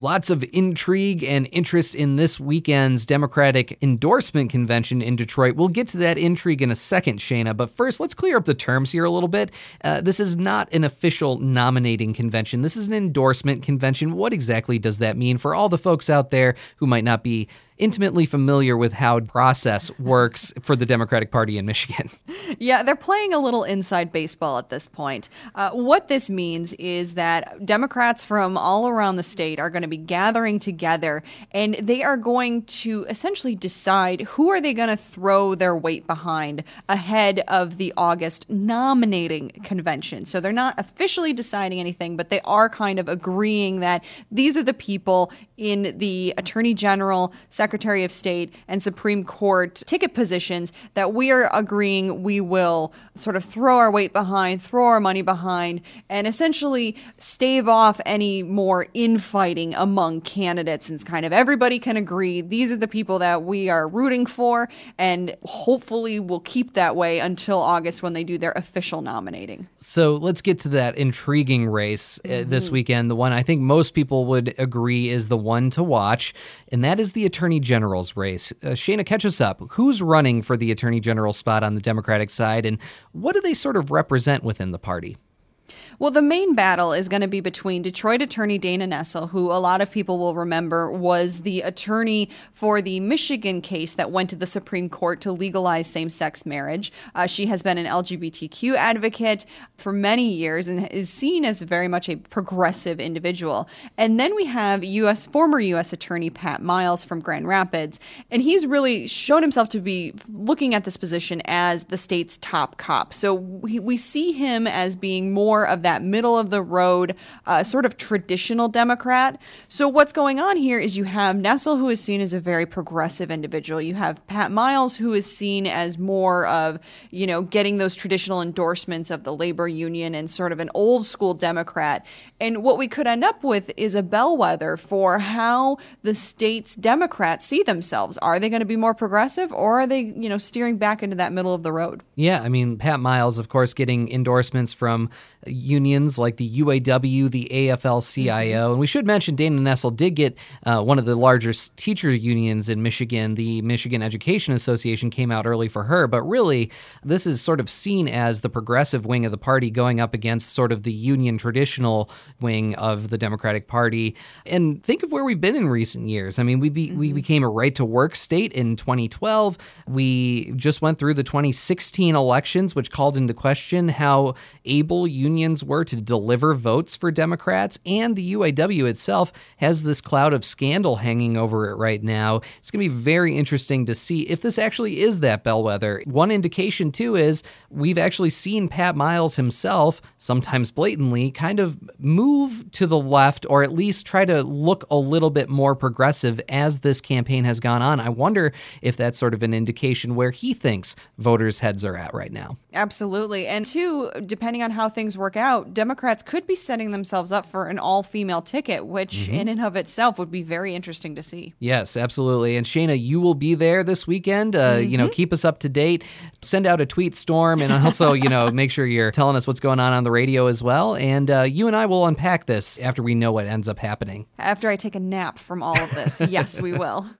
Lots of intrigue and interest in this weekend's Democratic endorsement convention in Detroit. We'll get to that intrigue in a second, Shayna, but first, let's clear up the terms here a little bit. Uh, this is not an official nominating convention, this is an endorsement convention. What exactly does that mean for all the folks out there who might not be intimately familiar with how process works for the Democratic Party in Michigan. Yeah, they're playing a little inside baseball at this point. Uh, what this means is that Democrats from all around the state are going to be gathering together and they are going to essentially decide who are they going to throw their weight behind ahead of the August nominating convention. So they're not officially deciding anything, but they are kind of agreeing that these are the people in the Attorney General, Secretary of State, and Supreme Court ticket positions that we are agreeing we will sort of throw our weight behind, throw our money behind, and essentially stave off any more infighting among candidates. And kind of everybody can agree these are the people that we are rooting for, and hopefully will keep that way until August when they do their official nominating. So let's get to that intriguing race uh, mm-hmm. this weekend. The one I think most people would agree is the one to watch, and that is the Attorney General's race. Uh, Shayna, catch us up. Who's running for the Attorney General spot on the Democratic side, and what do they sort of represent within the party? Well, the main battle is going to be between Detroit attorney Dana Nessel, who a lot of people will remember was the attorney for the Michigan case that went to the Supreme Court to legalize same sex marriage. Uh, she has been an LGBTQ advocate for many years and is seen as very much a progressive individual. And then we have U.S. former U.S. Attorney Pat Miles from Grand Rapids, and he's really shown himself to be looking at this position as the state's top cop. So we, we see him as being more of that that middle of the road, uh, sort of traditional Democrat. So what's going on here is you have Nessel, who is seen as a very progressive individual. You have Pat Miles, who is seen as more of, you know, getting those traditional endorsements of the labor union and sort of an old school Democrat. And what we could end up with is a bellwether for how the state's Democrats see themselves. Are they going to be more progressive or are they, you know, steering back into that middle of the road? Yeah, I mean, Pat Miles, of course, getting endorsements from unions like the UAW, the AFL CIO. Mm-hmm. And we should mention Dana Nessel did get uh, one of the largest teacher unions in Michigan. The Michigan Education Association came out early for her. But really, this is sort of seen as the progressive wing of the party going up against sort of the union traditional wing of the Democratic Party. And think of where we've been in recent years. I mean, we, be, mm-hmm. we became a right to work state in 2012. We just went through the 2016 elections, which called into question how able unions were to deliver votes for Democrats, and the UAW itself has this cloud of scandal hanging over it right now. It's going to be very interesting to see if this actually is that bellwether. One indication, too, is we've actually seen Pat Miles himself, sometimes blatantly, kind of move to the left or at least try to look a little bit more progressive as this campaign has gone on. I wonder if that's sort of an indication where he thinks voters' heads are at right now. Absolutely. And two, depending on how things work out, Democrats could be setting themselves up for an all female ticket, which mm-hmm. in and of itself would be very interesting to see. Yes, absolutely. And Shayna, you will be there this weekend. Uh, mm-hmm. You know, mm-hmm. keep us up to date. Send out a tweet storm and also, you know, make sure you're telling us what's going on on the radio as well. And uh, you and I will unpack this after we know what ends up happening. After I take a nap from all of this. yes, we will.